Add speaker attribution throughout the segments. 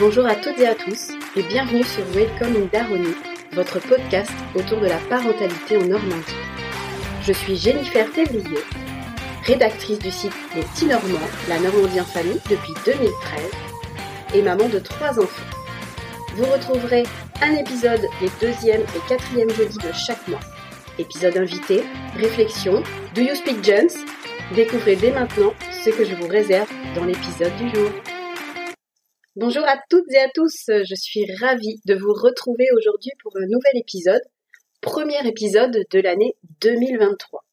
Speaker 1: Bonjour à toutes et à tous et bienvenue sur Welcome in Daroni, votre podcast autour de la parentalité en Normandie. Je suis Jennifer Thévrier, rédactrice du site Les Petits Normands, la Normandie en famille depuis 2013 et maman de trois enfants. Vous retrouverez un épisode les deuxième et quatrième jeudis de chaque mois. Épisode invité, réflexion, Do You Speak Jones Découvrez dès maintenant ce que je vous réserve dans l'épisode du jour. Bonjour à toutes et à tous, je suis ravie de vous retrouver aujourd'hui pour un nouvel épisode, premier épisode de l'année 2023.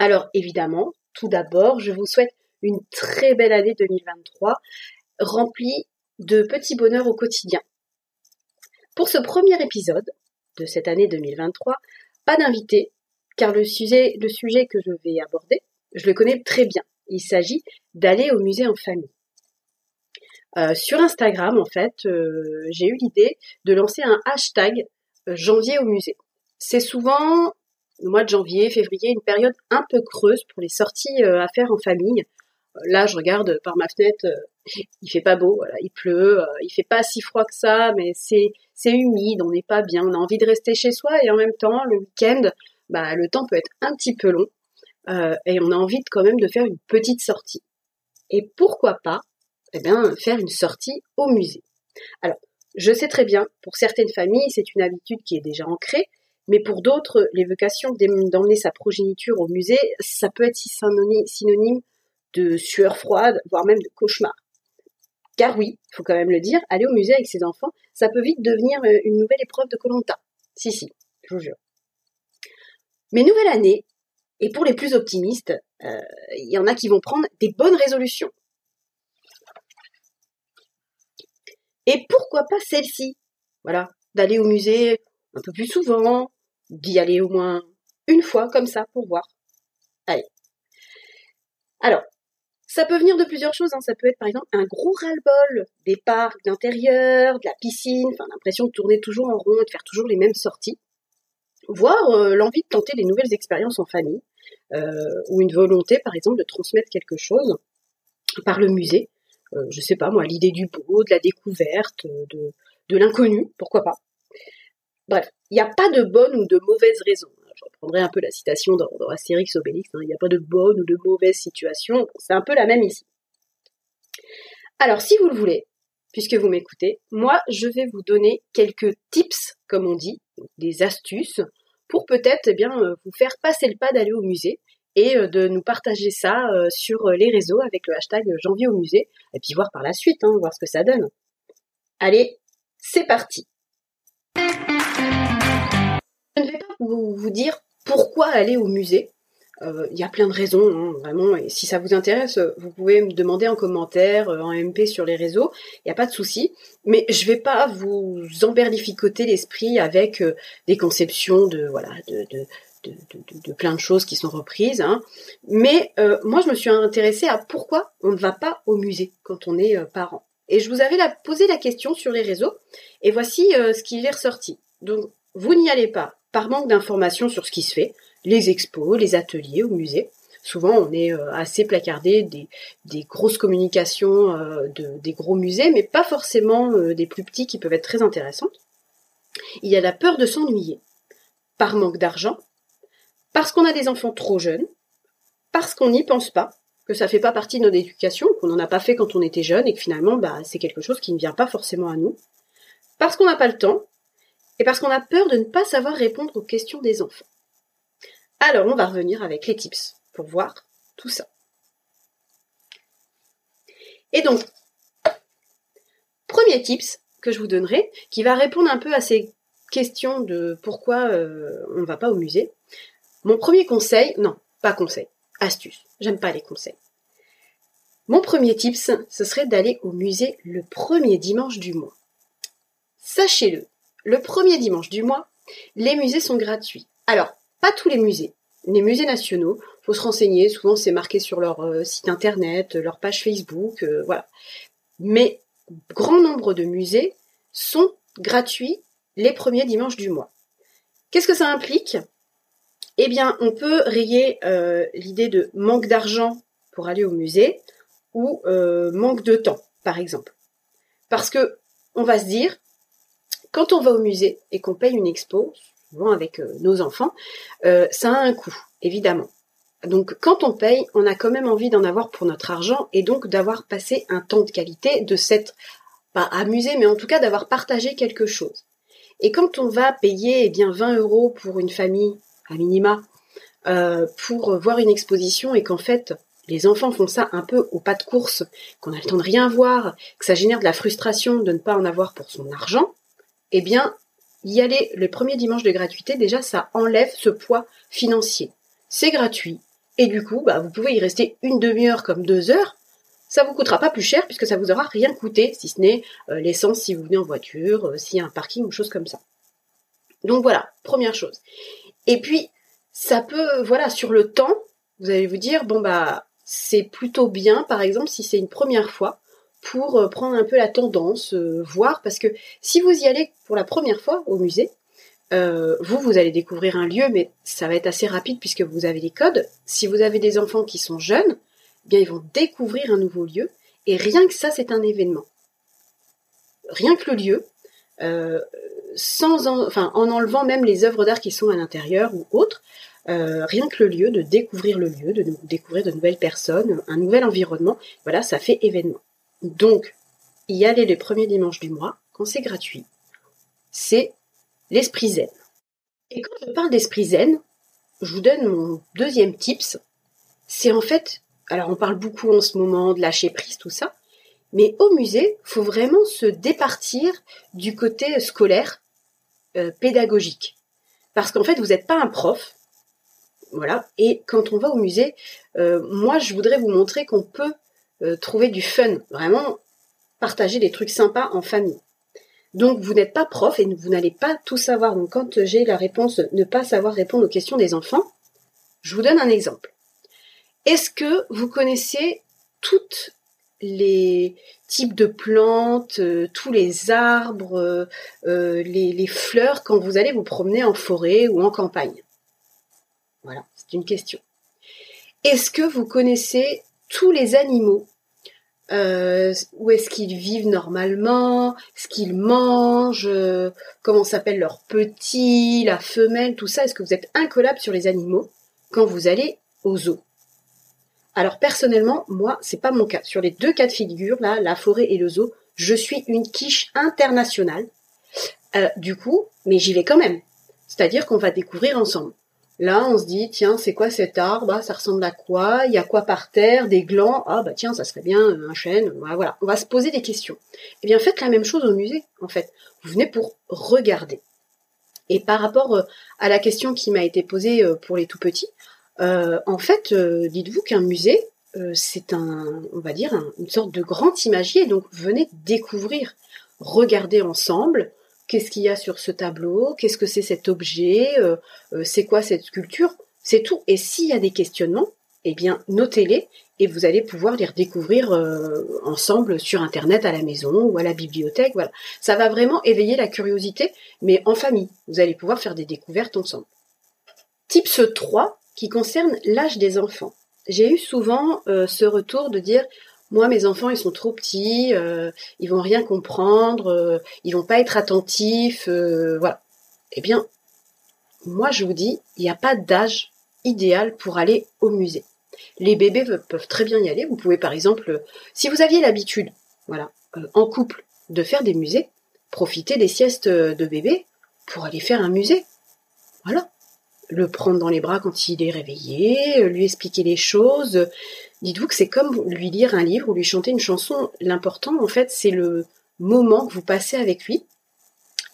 Speaker 1: Alors évidemment, tout d'abord, je vous souhaite une très belle année 2023, remplie de petits bonheurs au quotidien. Pour ce premier épisode de cette année 2023, pas d'invité, car le sujet, le sujet que je vais aborder, je le connais très bien. Il s'agit d'aller au musée en famille. Euh, sur Instagram, en fait, euh, j'ai eu l'idée de lancer un hashtag euh, janvier au musée. C'est souvent le mois de janvier, février, une période un peu creuse pour les sorties à faire en famille. Là, je regarde par ma fenêtre, il fait pas beau, il pleut, il fait pas si froid que ça, mais c'est c'est humide, on n'est pas bien, on a envie de rester chez soi et en même temps, le week-end, bah, le temps peut être un petit peu long et on a envie quand même de faire une petite sortie. Et pourquoi pas eh bien, faire une sortie au musée. Alors, je sais très bien, pour certaines familles, c'est une habitude qui est déjà ancrée, mais pour d'autres, l'évocation d'emmener sa progéniture au musée, ça peut être synonyme de sueur froide, voire même de cauchemar. Car oui, il faut quand même le dire, aller au musée avec ses enfants, ça peut vite devenir euh, une nouvelle épreuve de Colanta. Si, si, je vous jure. Mais nouvelle année, et pour les plus optimistes, euh, il y en a qui vont prendre des bonnes résolutions. Et pourquoi pas celle-ci? Voilà, d'aller au musée un peu plus souvent, d'y aller au moins une fois comme ça pour voir. Allez. Alors, ça peut venir de plusieurs choses. Hein. Ça peut être par exemple un gros ras-le-bol des parcs d'intérieur, de la piscine, enfin l'impression de tourner toujours en rond et de faire toujours les mêmes sorties. Voire euh, l'envie de tenter des nouvelles expériences en famille, euh, ou une volonté par exemple de transmettre quelque chose par le musée. Euh, je sais pas moi, l'idée du beau, de la découverte, de, de l'inconnu, pourquoi pas. Bref, il n'y a pas de bonne ou de mauvaise raison. Je reprendrai un peu la citation dans, dans Astérix Obélix, hein. il n'y a pas de bonne ou de mauvaise situation, c'est un peu la même ici. Alors si vous le voulez, puisque vous m'écoutez, moi je vais vous donner quelques tips, comme on dit, des astuces, pour peut-être eh bien euh, vous faire passer le pas d'aller au musée et euh, de nous partager ça euh, sur euh, les réseaux avec le hashtag janvier au musée, et puis voir par la suite, hein, voir ce que ça donne. Allez, c'est parti. Je ne vais pas vous, dire pourquoi aller au musée. Il y a plein de raisons, hein, vraiment. Et si ça vous intéresse, vous pouvez me demander en commentaire, en MP sur les réseaux. Il n'y a pas de souci. Mais je vais pas vous emberlificoter l'esprit avec des conceptions de voilà de, plein de choses qui sont reprises. Hein. Mais euh, moi, je me suis intéressée à pourquoi on ne va pas au musée quand on est euh, parent. Et je vous avais posé la question sur les réseaux, et voici euh, ce qui est ressorti. Donc, vous n'y allez pas par manque d'informations sur ce qui se fait, les expos, les ateliers au musée. Souvent, on est assez placardé des, des grosses communications de, des gros musées, mais pas forcément des plus petits qui peuvent être très intéressantes. Il y a la peur de s'ennuyer, par manque d'argent, parce qu'on a des enfants trop jeunes, parce qu'on n'y pense pas, que ça fait pas partie de notre éducation, qu'on n'en a pas fait quand on était jeune et que finalement bah, c'est quelque chose qui ne vient pas forcément à nous, parce qu'on n'a pas le temps et parce qu'on a peur de ne pas savoir répondre aux questions des enfants. Alors on va revenir avec les tips pour voir tout ça. Et donc, premier tips que je vous donnerai, qui va répondre un peu à ces questions de pourquoi euh, on ne va pas au musée, mon premier conseil, non, pas conseil, astuce, j'aime pas les conseils. Mon premier tips, ce serait d'aller au musée le premier dimanche du mois. Sachez-le, le premier dimanche du mois, les musées sont gratuits. Alors, pas tous les musées. Les musées nationaux, faut se renseigner, souvent c'est marqué sur leur euh, site internet, leur page Facebook, euh, voilà. Mais grand nombre de musées sont gratuits les premiers dimanches du mois. Qu'est-ce que ça implique? Eh bien, on peut rayer euh, l'idée de manque d'argent pour aller au musée ou euh, manque de temps, par exemple. Parce que on va se dire, quand on va au musée et qu'on paye une expo, souvent avec euh, nos enfants, ça a un coût, évidemment. Donc quand on paye, on a quand même envie d'en avoir pour notre argent et donc d'avoir passé un temps de qualité, de s'être pas amusé, mais en tout cas d'avoir partagé quelque chose. Et quand on va payer eh bien 20 euros pour une famille, minima, euh, pour voir une exposition et qu'en fait les enfants font ça un peu au pas de course, qu'on a le temps de rien voir, que ça génère de la frustration de ne pas en avoir pour son argent, eh bien, y aller le premier dimanche de gratuité, déjà, ça enlève ce poids financier. C'est gratuit. Et du coup, bah, vous pouvez y rester une demi-heure comme deux heures. Ça vous coûtera pas plus cher puisque ça vous aura rien coûté, si ce n'est euh, l'essence si vous venez en voiture, euh, s'il y a un parking ou chose comme ça. Donc voilà, première chose. Et puis, ça peut, voilà, sur le temps, vous allez vous dire, bon bah, c'est plutôt bien, par exemple, si c'est une première fois, pour euh, prendre un peu la tendance, euh, voir, parce que si vous y allez pour la première fois au musée, euh, vous, vous allez découvrir un lieu, mais ça va être assez rapide puisque vous avez les codes. Si vous avez des enfants qui sont jeunes, eh bien ils vont découvrir un nouveau lieu, et rien que ça, c'est un événement. Rien que le lieu, sans en, enfin, en enlevant même les œuvres d'art qui sont à l'intérieur ou autres, euh, rien que le lieu, de découvrir le lieu, de découvrir de nouvelles personnes, un nouvel environnement, voilà, ça fait événement. Donc, y aller les premiers dimanches du mois, quand c'est gratuit, c'est l'esprit zen. Et quand je parle d'esprit zen, je vous donne mon deuxième tips. C'est en fait, alors on parle beaucoup en ce moment de lâcher prise, tout ça, mais au musée, faut vraiment se départir du côté scolaire, euh, pédagogique. Parce qu'en fait, vous n'êtes pas un prof, voilà. Et quand on va au musée, euh, moi, je voudrais vous montrer qu'on peut euh, trouver du fun, vraiment partager des trucs sympas en famille. Donc, vous n'êtes pas prof et vous n'allez pas tout savoir. Donc, quand j'ai la réponse ne pas savoir répondre aux questions des enfants, je vous donne un exemple. Est-ce que vous connaissez toutes les types de plantes, euh, tous les arbres, les fleurs quand vous allez vous promener en forêt ou en campagne. Voilà, c'est une question. Est-ce que vous connaissez tous les animaux? Euh, Où est-ce qu'ils vivent normalement? Ce qu'ils mangent? Euh, Comment s'appellent leurs petits La femelle Tout ça? Est-ce que vous êtes incollable sur les animaux quand vous allez au zoo alors personnellement, moi, c'est pas mon cas. Sur les deux cas de figure, là, la forêt et le zoo, je suis une quiche internationale. Euh, du coup, mais j'y vais quand même. C'est-à-dire qu'on va découvrir ensemble. Là, on se dit, tiens, c'est quoi cet arbre? Ah, Ça ressemble à quoi? Il y a quoi par terre? Des glands? Ah bah tiens, ça serait bien un chêne. Voilà, on va se poser des questions. Eh bien, faites la même chose au musée, en fait. Vous venez pour regarder. Et par rapport euh, à la question qui m'a été posée euh, pour les tout petits, euh, en fait, dites-vous qu'un musée, c'est un, on va dire, une sorte de grand imagier. Donc, venez découvrir, regarder ensemble, qu'est-ce qu'il y a sur ce tableau, qu'est-ce que c'est cet objet, euh, euh, c'est quoi cette sculpture, c'est tout. Et s'il y a des questionnements, eh bien, notez-les et vous allez pouvoir les redécouvrir euh, ensemble sur Internet à la maison ou à la bibliothèque. Voilà, ça va vraiment éveiller la curiosité, mais en famille. Vous allez pouvoir faire des découvertes ensemble. Tips 3 qui concerne l'âge des enfants. J'ai eu souvent ce retour de dire moi mes enfants ils sont trop petits, euh, ils vont rien comprendre, euh, ils vont pas être attentifs, euh, voilà. Eh bien, moi je vous dis, il n'y a pas d'âge idéal pour aller au musée. Les bébés peuvent très bien y aller. Vous pouvez par exemple, si vous aviez l'habitude, voilà, en couple, de faire des musées, profiter des siestes de bébé pour aller faire un musée. Voilà. Le prendre dans les bras quand il est réveillé, lui expliquer les choses, Dites-vous que c'est comme lui lire un livre ou lui chanter une chanson. L'important, en fait, c'est le moment que vous passez avec lui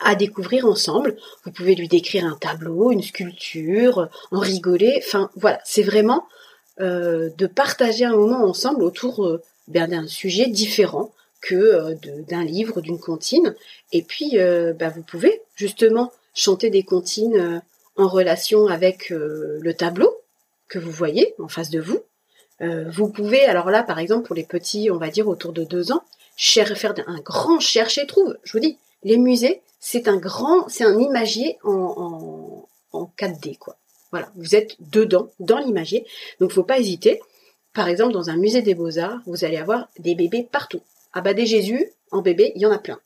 Speaker 1: à découvrir ensemble. Vous pouvez lui décrire un tableau, une sculpture, en rigoler. Enfin, voilà, c'est vraiment euh, de partager un moment ensemble autour euh, ben, d'un sujet différent que euh, d'un livre, d'une comptine. Et puis, ben, vous pouvez justement chanter des comptines en relation avec le tableau que vous voyez en face de vous. Euh, vous pouvez, alors là, par exemple, pour les petits, on va dire autour de deux ans, faire un grand chercher-trouve. Je vous dis, les musées, c'est un grand, c'est un imagier en, en, 4D, quoi. Voilà, vous êtes dedans, dans l'imagier. Donc, faut pas hésiter. Par exemple, dans un musée des beaux-arts, vous allez avoir des bébés partout. Ah bah des Jésus, en bébé, il y en a plein.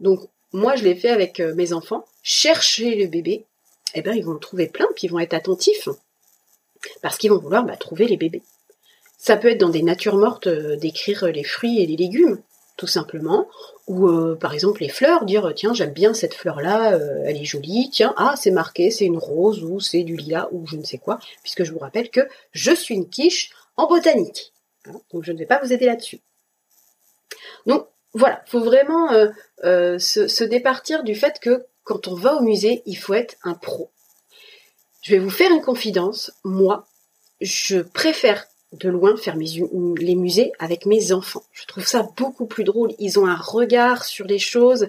Speaker 1: Donc moi, je l'ai fait avec euh, mes enfants. Chercher le bébé, eh ben ils vont en trouver plein, puis ils vont être attentifs parce qu'ils vont vouloir bah, trouver les bébés. Ça peut être dans des natures mortes euh, d'écrire les fruits et les légumes, tout simplement, ou euh, par exemple les fleurs, dire tiens j'aime bien cette fleur là, elle est jolie, tiens ah c'est marqué c'est une rose ou c'est du lilas ou je ne sais quoi, puisque je vous rappelle que je suis une quiche en botanique, hein, donc je ne vais pas vous aider là-dessus. Donc voilà, faut vraiment euh, euh, se, départir du fait que quand on va au musée, il faut être un pro. Je vais vous faire une confidence. Moi, je préfère de loin faire les musées avec mes enfants. Je trouve ça beaucoup plus drôle. Ils ont un regard sur les choses.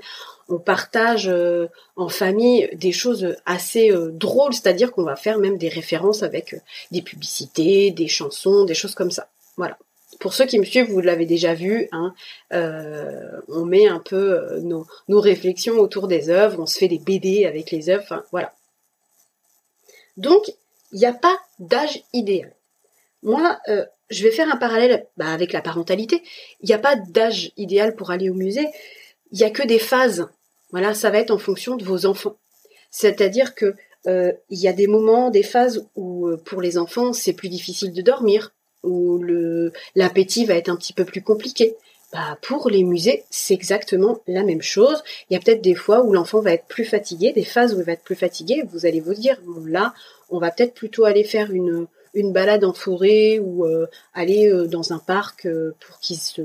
Speaker 1: On partage euh, en famille des choses assez drôles, c'est-à-dire qu'on va faire même des références avec des publicités, des chansons, des choses comme ça. Voilà pour ceux qui me suivent, vous l'avez déjà vu, hein, euh, on met un peu euh, nos, réflexions autour des œuvres, on se fait des BD avec les œuvres, enfin voilà. Donc, il n'y a pas d'âge idéal. Moi, euh, je vais faire un parallèle bah, avec la parentalité. Il n'y a pas d'âge idéal pour aller au musée. Il n'y a que des phases. Voilà, ça va être en fonction de vos enfants. C'est-à-dire que il y a des moments, des phases où pour les enfants c'est plus difficile de dormir, où le l'appétit va être un petit peu plus compliqué. Bah, pour les musées, c'est exactement la même chose. Il y a peut-être des fois où l'enfant va être plus fatigué, des phases où il va être plus fatigué. Vous allez vous dire, là, on va peut-être plutôt aller faire une, une balade en forêt ou euh, aller euh, dans un parc euh, pour qu'il se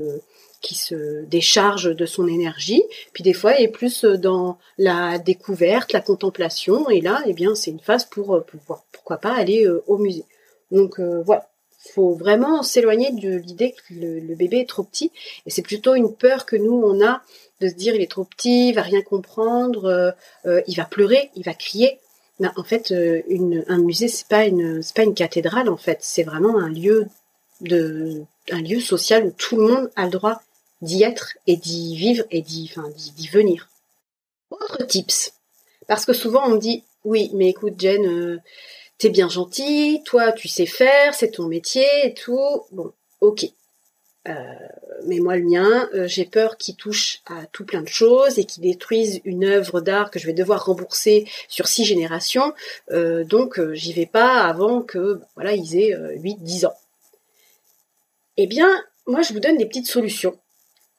Speaker 1: qui se décharge de son énergie. Puis des fois, il est plus dans la découverte, la contemplation. Et là, eh bien, c'est une phase pour, pour pourquoi pas aller au musée. Donc voilà, faut vraiment s'éloigner de l'idée que le, bébé est trop petit. Et c'est plutôt une peur que nous, on a de se dire il est trop petit, il va rien comprendre, euh, euh, il va pleurer, il va crier. en fait, euh, un musée, c'est pas une, pas une cathédrale. En fait, c'est vraiment un lieu de, un lieu social où tout le monde a le droit d'y être et d'y vivre et d'y, d'y venir. Autre tips, parce que souvent on me dit oui, mais écoute Jen, t'es bien gentil, toi tu sais faire, c'est ton métier et tout. Bon, ok. Euh, mais moi le mien, euh, j'ai peur qu'il touche à tout plein de choses et qu'il détruise une œuvre d'art que je vais devoir rembourser sur six générations. Euh, donc j'y vais pas avant que voilà ils aient 8-10 ans. Eh bien, moi je vous donne des petites solutions.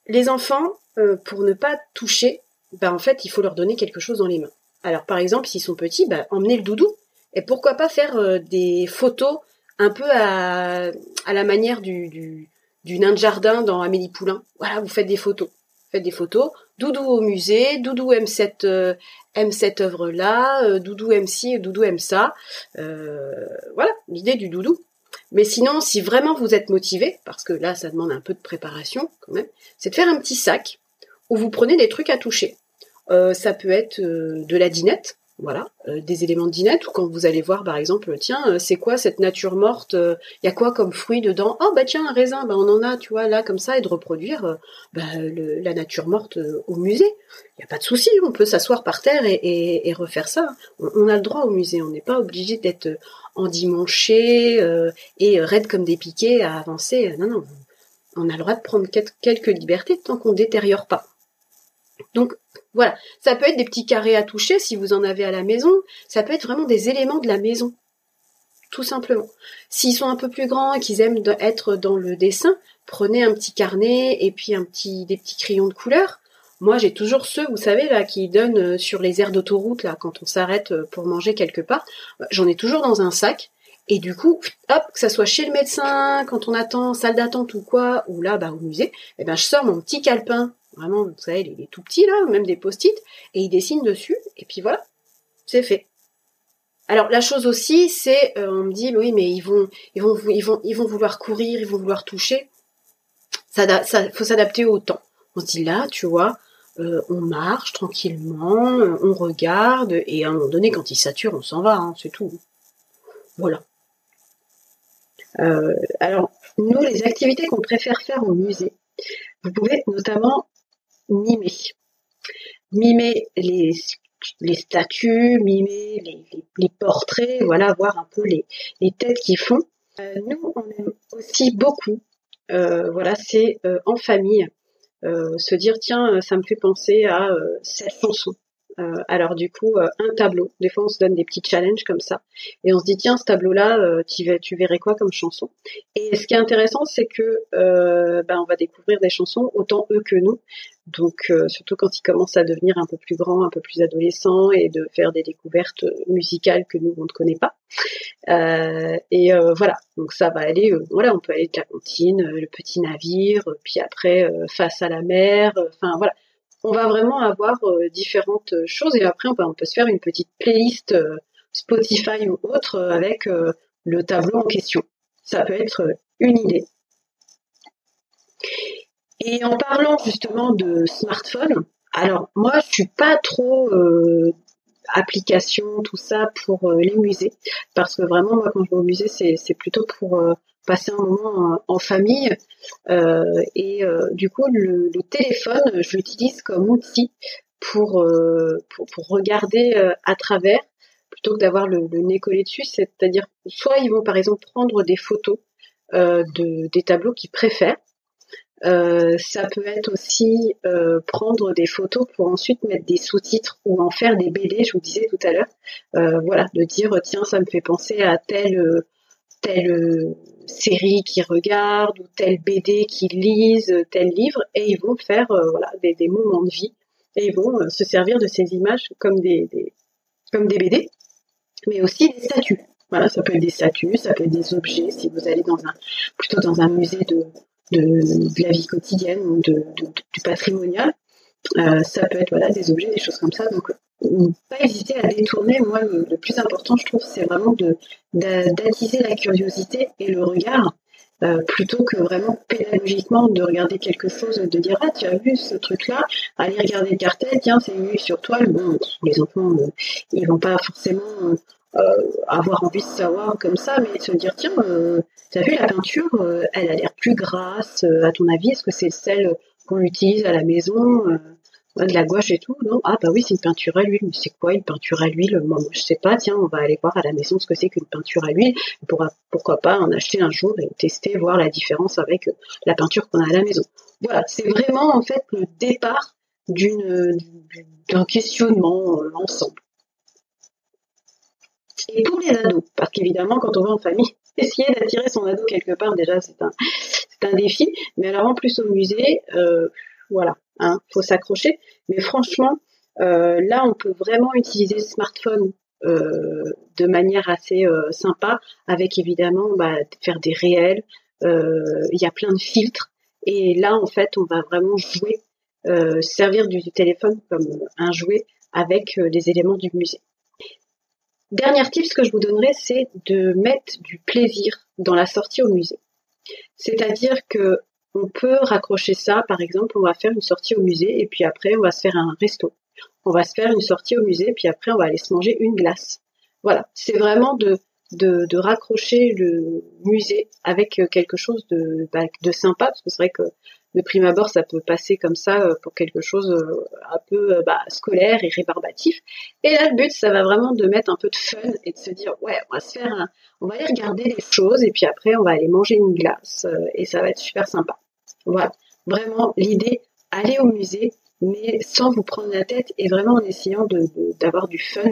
Speaker 1: Les enfants, pour ne pas toucher, ben en fait il faut leur donner quelque chose dans les mains. Alors par exemple, s'ils sont petits, ben, emmenez le doudou. Et pourquoi pas faire euh, des photos un peu à, la manière du, nain de jardin dans Amélie Poulain. Voilà, vous faites des photos. Faites des photos. Doudou au musée, Doudou aime cette, euh, œuvre-là, euh, Doudou aime ci, Doudou aime ça. voilà, l'idée du doudou. Mais sinon, si vraiment vous êtes motivé, parce que là, ça demande un peu de préparation quand même, c'est de faire un petit sac où vous prenez des trucs à toucher. ça peut être de la dinette, voilà, euh, des éléments de dinette ou quand vous allez voir par exemple, tiens, euh, c'est quoi cette nature morte Il euh, y a quoi comme fruit dedans? Oh bah tiens, un raisin, bah on en a, tu vois, là comme ça, et de reproduire bah, la nature morte au musée. Il n'y a pas de souci, on peut s'asseoir par terre et, refaire ça. On, a le droit au musée, on n'est pas obligé d'être endimanché et raide comme des piquets à avancer. Non, non, on a le droit de prendre quelques libertés tant qu'on ne détériore pas. Donc voilà, ça peut être des petits carrés à toucher si vous en avez à la maison, ça peut être vraiment des éléments de la maison, tout simplement. S'ils sont un peu plus grands et qu'ils aiment être dans le dessin, prenez un petit carnet et puis un petit, des petits crayons de couleur. Moi, j'ai toujours ceux, vous savez, là, qui donnent euh, sur les aires d'autoroute, là, quand on s'arrête euh, pour manger quelque part. J'en ai toujours dans un sac. Et du coup, hop, que ça soit chez le médecin, quand on attend, salle d'attente ou quoi, ou là, bah, au musée, eh ben, je sors mon petit calepin Vraiment, vous savez, les, tout petits là, même des post-it, et ils dessinent dessus, et puis voilà, c'est fait. Alors la chose aussi, c'est, euh, on me dit, oui, mais ils vont, ils vont, ils vont, ils vont vouloir courir, ils vont vouloir toucher. Ça, ça faut s'adapter au temps. On se dit là, tu vois, euh, on marche tranquillement, euh, on regarde, et à un moment donné, quand ils saturent, on s'en va, hein, c'est tout. Voilà. alors, nous, les activités qu'on préfère faire au musée, vous pouvez notamment mimer. Mimer les, statues, mimer les, portraits, voilà, voir un peu les, têtes qu'ils font. Euh, nous, on aime aussi beaucoup, euh, voilà, c'est euh, en famille, se dire tiens, ça me fait penser à cette chanson. Euh, alors du coup, euh, un tableau. Des fois, on se donne des petits challenges comme ça, et on se dit tiens, ce tableau-là, euh, tu, verrais quoi comme chanson? Et ce qui est intéressant, c'est que ben, on va découvrir des chansons autant eux que nous. Donc surtout quand ils commencent à devenir un peu plus grands, un peu plus adolescents, et de faire des découvertes musicales que nous on ne connaît pas. et voilà, donc ça va aller. voilà, on peut aller de la comptine, le petit navire, puis après face à la mer. Enfin voilà on va vraiment avoir euh, différentes choses et après on peut, se faire une petite playlist euh, Spotify ou autre euh, avec le tableau en question. Ça peut être une idée. Et en parlant justement de smartphone, alors moi je suis pas trop application, tout ça pour les musées, parce que vraiment moi quand je vais au musée c'est plutôt pour passer un moment en, famille. Euh, et euh, du coup, le, téléphone, je l'utilise comme outil pour, euh, pour, regarder à travers plutôt que d'avoir le, nez collé dessus. C'est-à-dire, soit ils vont par exemple prendre des photos de, des tableaux qu'ils préfèrent. Ça peut être aussi prendre des photos pour ensuite mettre des sous-titres ou en faire des BD, je vous disais tout à l'heure. voilà, de dire tiens, ça me fait penser à tel telle euh, série qu'ils regardent ou telle BD qu'ils lisent, tel livre, et ils vont faire euh, voilà, des, moments de vie et ils vont euh, se servir de ces images comme des, comme des BD, mais aussi des statues. Voilà, ça peut être des statues, ça peut être des objets. Si vous allez dans un plutôt dans un musée de, de, la vie quotidienne ou de, du patrimonial, ça peut être voilà des objets, des choses comme ça. Donc pas hésiter à détourner. Moi, le, plus important, je trouve, c'est vraiment d'attiser la curiosité et le regard. Euh, plutôt que vraiment pédagogiquement de regarder quelque chose, de dire ah tu as vu ce truc-là, aller regarder le cartel, tiens c'est vu sur toile. Bon, les enfants euh, ils vont pas forcément euh, avoir envie de savoir comme ça, mais se dire tiens tu as vu la peinture, elle a l'air plus grasse. à ton avis, est-ce que c'est celle qu'on utilise à la maison de la gouache et tout, non Ah bah oui, c'est une peinture à l'huile. Mais c'est quoi une peinture à l'huile? Moi, je sais pas. Tiens, on va aller voir à la maison ce que c'est qu'une peinture à l'huile. Pourra, pourquoi pas en acheter un jour et tester, voir la différence avec euh, la peinture qu'on a à la maison. Voilà, c'est vraiment en fait le départ d'une d'un questionnement euh, ensemble. Et pour les ados, parce qu'évidemment, quand on va en famille, essayer d'attirer son ado quelque part, déjà, c'est un, c'est un défi. Mais alors, en plus, au musée, euh, voilà, hein, faut s'accrocher. Mais franchement, euh, là, on peut vraiment utiliser le smartphone euh, de manière assez euh, sympa, avec évidemment bah, faire des réels. Il y a plein de filtres. Et là, en fait, on va vraiment jouer, servir du téléphone comme un jouet avec les éléments du musée. Dernier tip que je vous donnerai, c'est de mettre du plaisir dans la sortie au musée. C'est-à-dire que on peut raccrocher ça, par exemple, on va faire une sortie au musée et puis après on va se faire un resto. On va se faire une sortie au musée puis après on va aller se manger une glace. Voilà, c'est vraiment de, de, raccrocher le musée avec quelque chose de, bah, de sympa parce que c'est vrai que de prime abord ça peut passer comme ça euh, pour quelque chose euh, un peu euh, bah, scolaire et rébarbatif. Et là le but ça va vraiment de mettre un peu de fun et de se dire ouais on va se faire on va aller regarder les choses et puis après on va aller manger une glace et ça va être super sympa. Voilà, vraiment l'idée, aller au musée, mais sans vous prendre la tête et vraiment en essayant d'avoir du fun,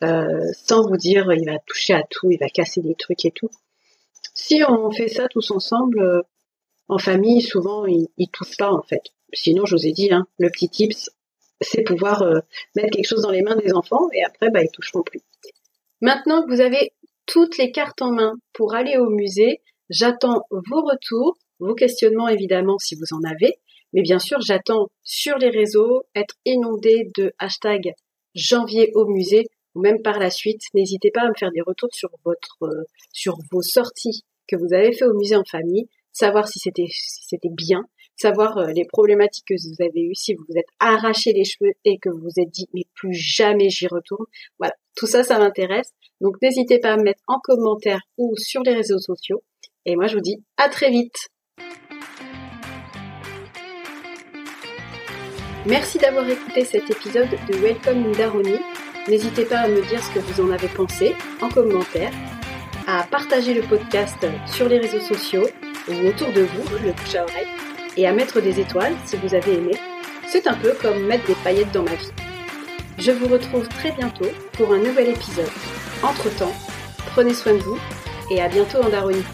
Speaker 1: sans vous dire il va toucher à tout, il va casser des trucs et tout. Si on fait ça tous ensemble, en famille, souvent ils, ne touchent pas en fait. Sinon, je vous ai dit, hein, le petit tips, c'est pouvoir euh, mettre quelque chose dans les mains des enfants et après, bah, ils toucheront plus. Maintenant que vous avez toutes les cartes en main pour aller au musée, j'attends vos retours vos questionnements évidemment si vous en avez, mais bien sûr j'attends sur les réseaux être inondé de hashtag janvier au musée ou même par la suite. N'hésitez pas à me faire des retours sur votre euh, sur vos sorties que vous avez fait au musée en famille, savoir si c'était bien, savoir euh, les problématiques que vous avez eues, si vous vous êtes arraché les cheveux et que vous vous êtes dit mais plus jamais j'y retourne. Voilà, tout ça ça m'intéresse. Donc n'hésitez pas à me mettre en commentaire ou sur les réseaux sociaux. Et moi je vous dis à très vite. Merci d'avoir écouté cet épisode de Welcome Daroni. N'hésitez pas à me dire ce que vous en avez pensé en commentaire, à partager le podcast sur les réseaux sociaux ou autour de vous, le bouche à oreille. et à mettre des étoiles si vous avez aimé. C'est un peu comme mettre des paillettes dans ma vie. Je vous retrouve très bientôt pour un nouvel épisode. Entre-temps, prenez soin de vous et à bientôt en Daronie.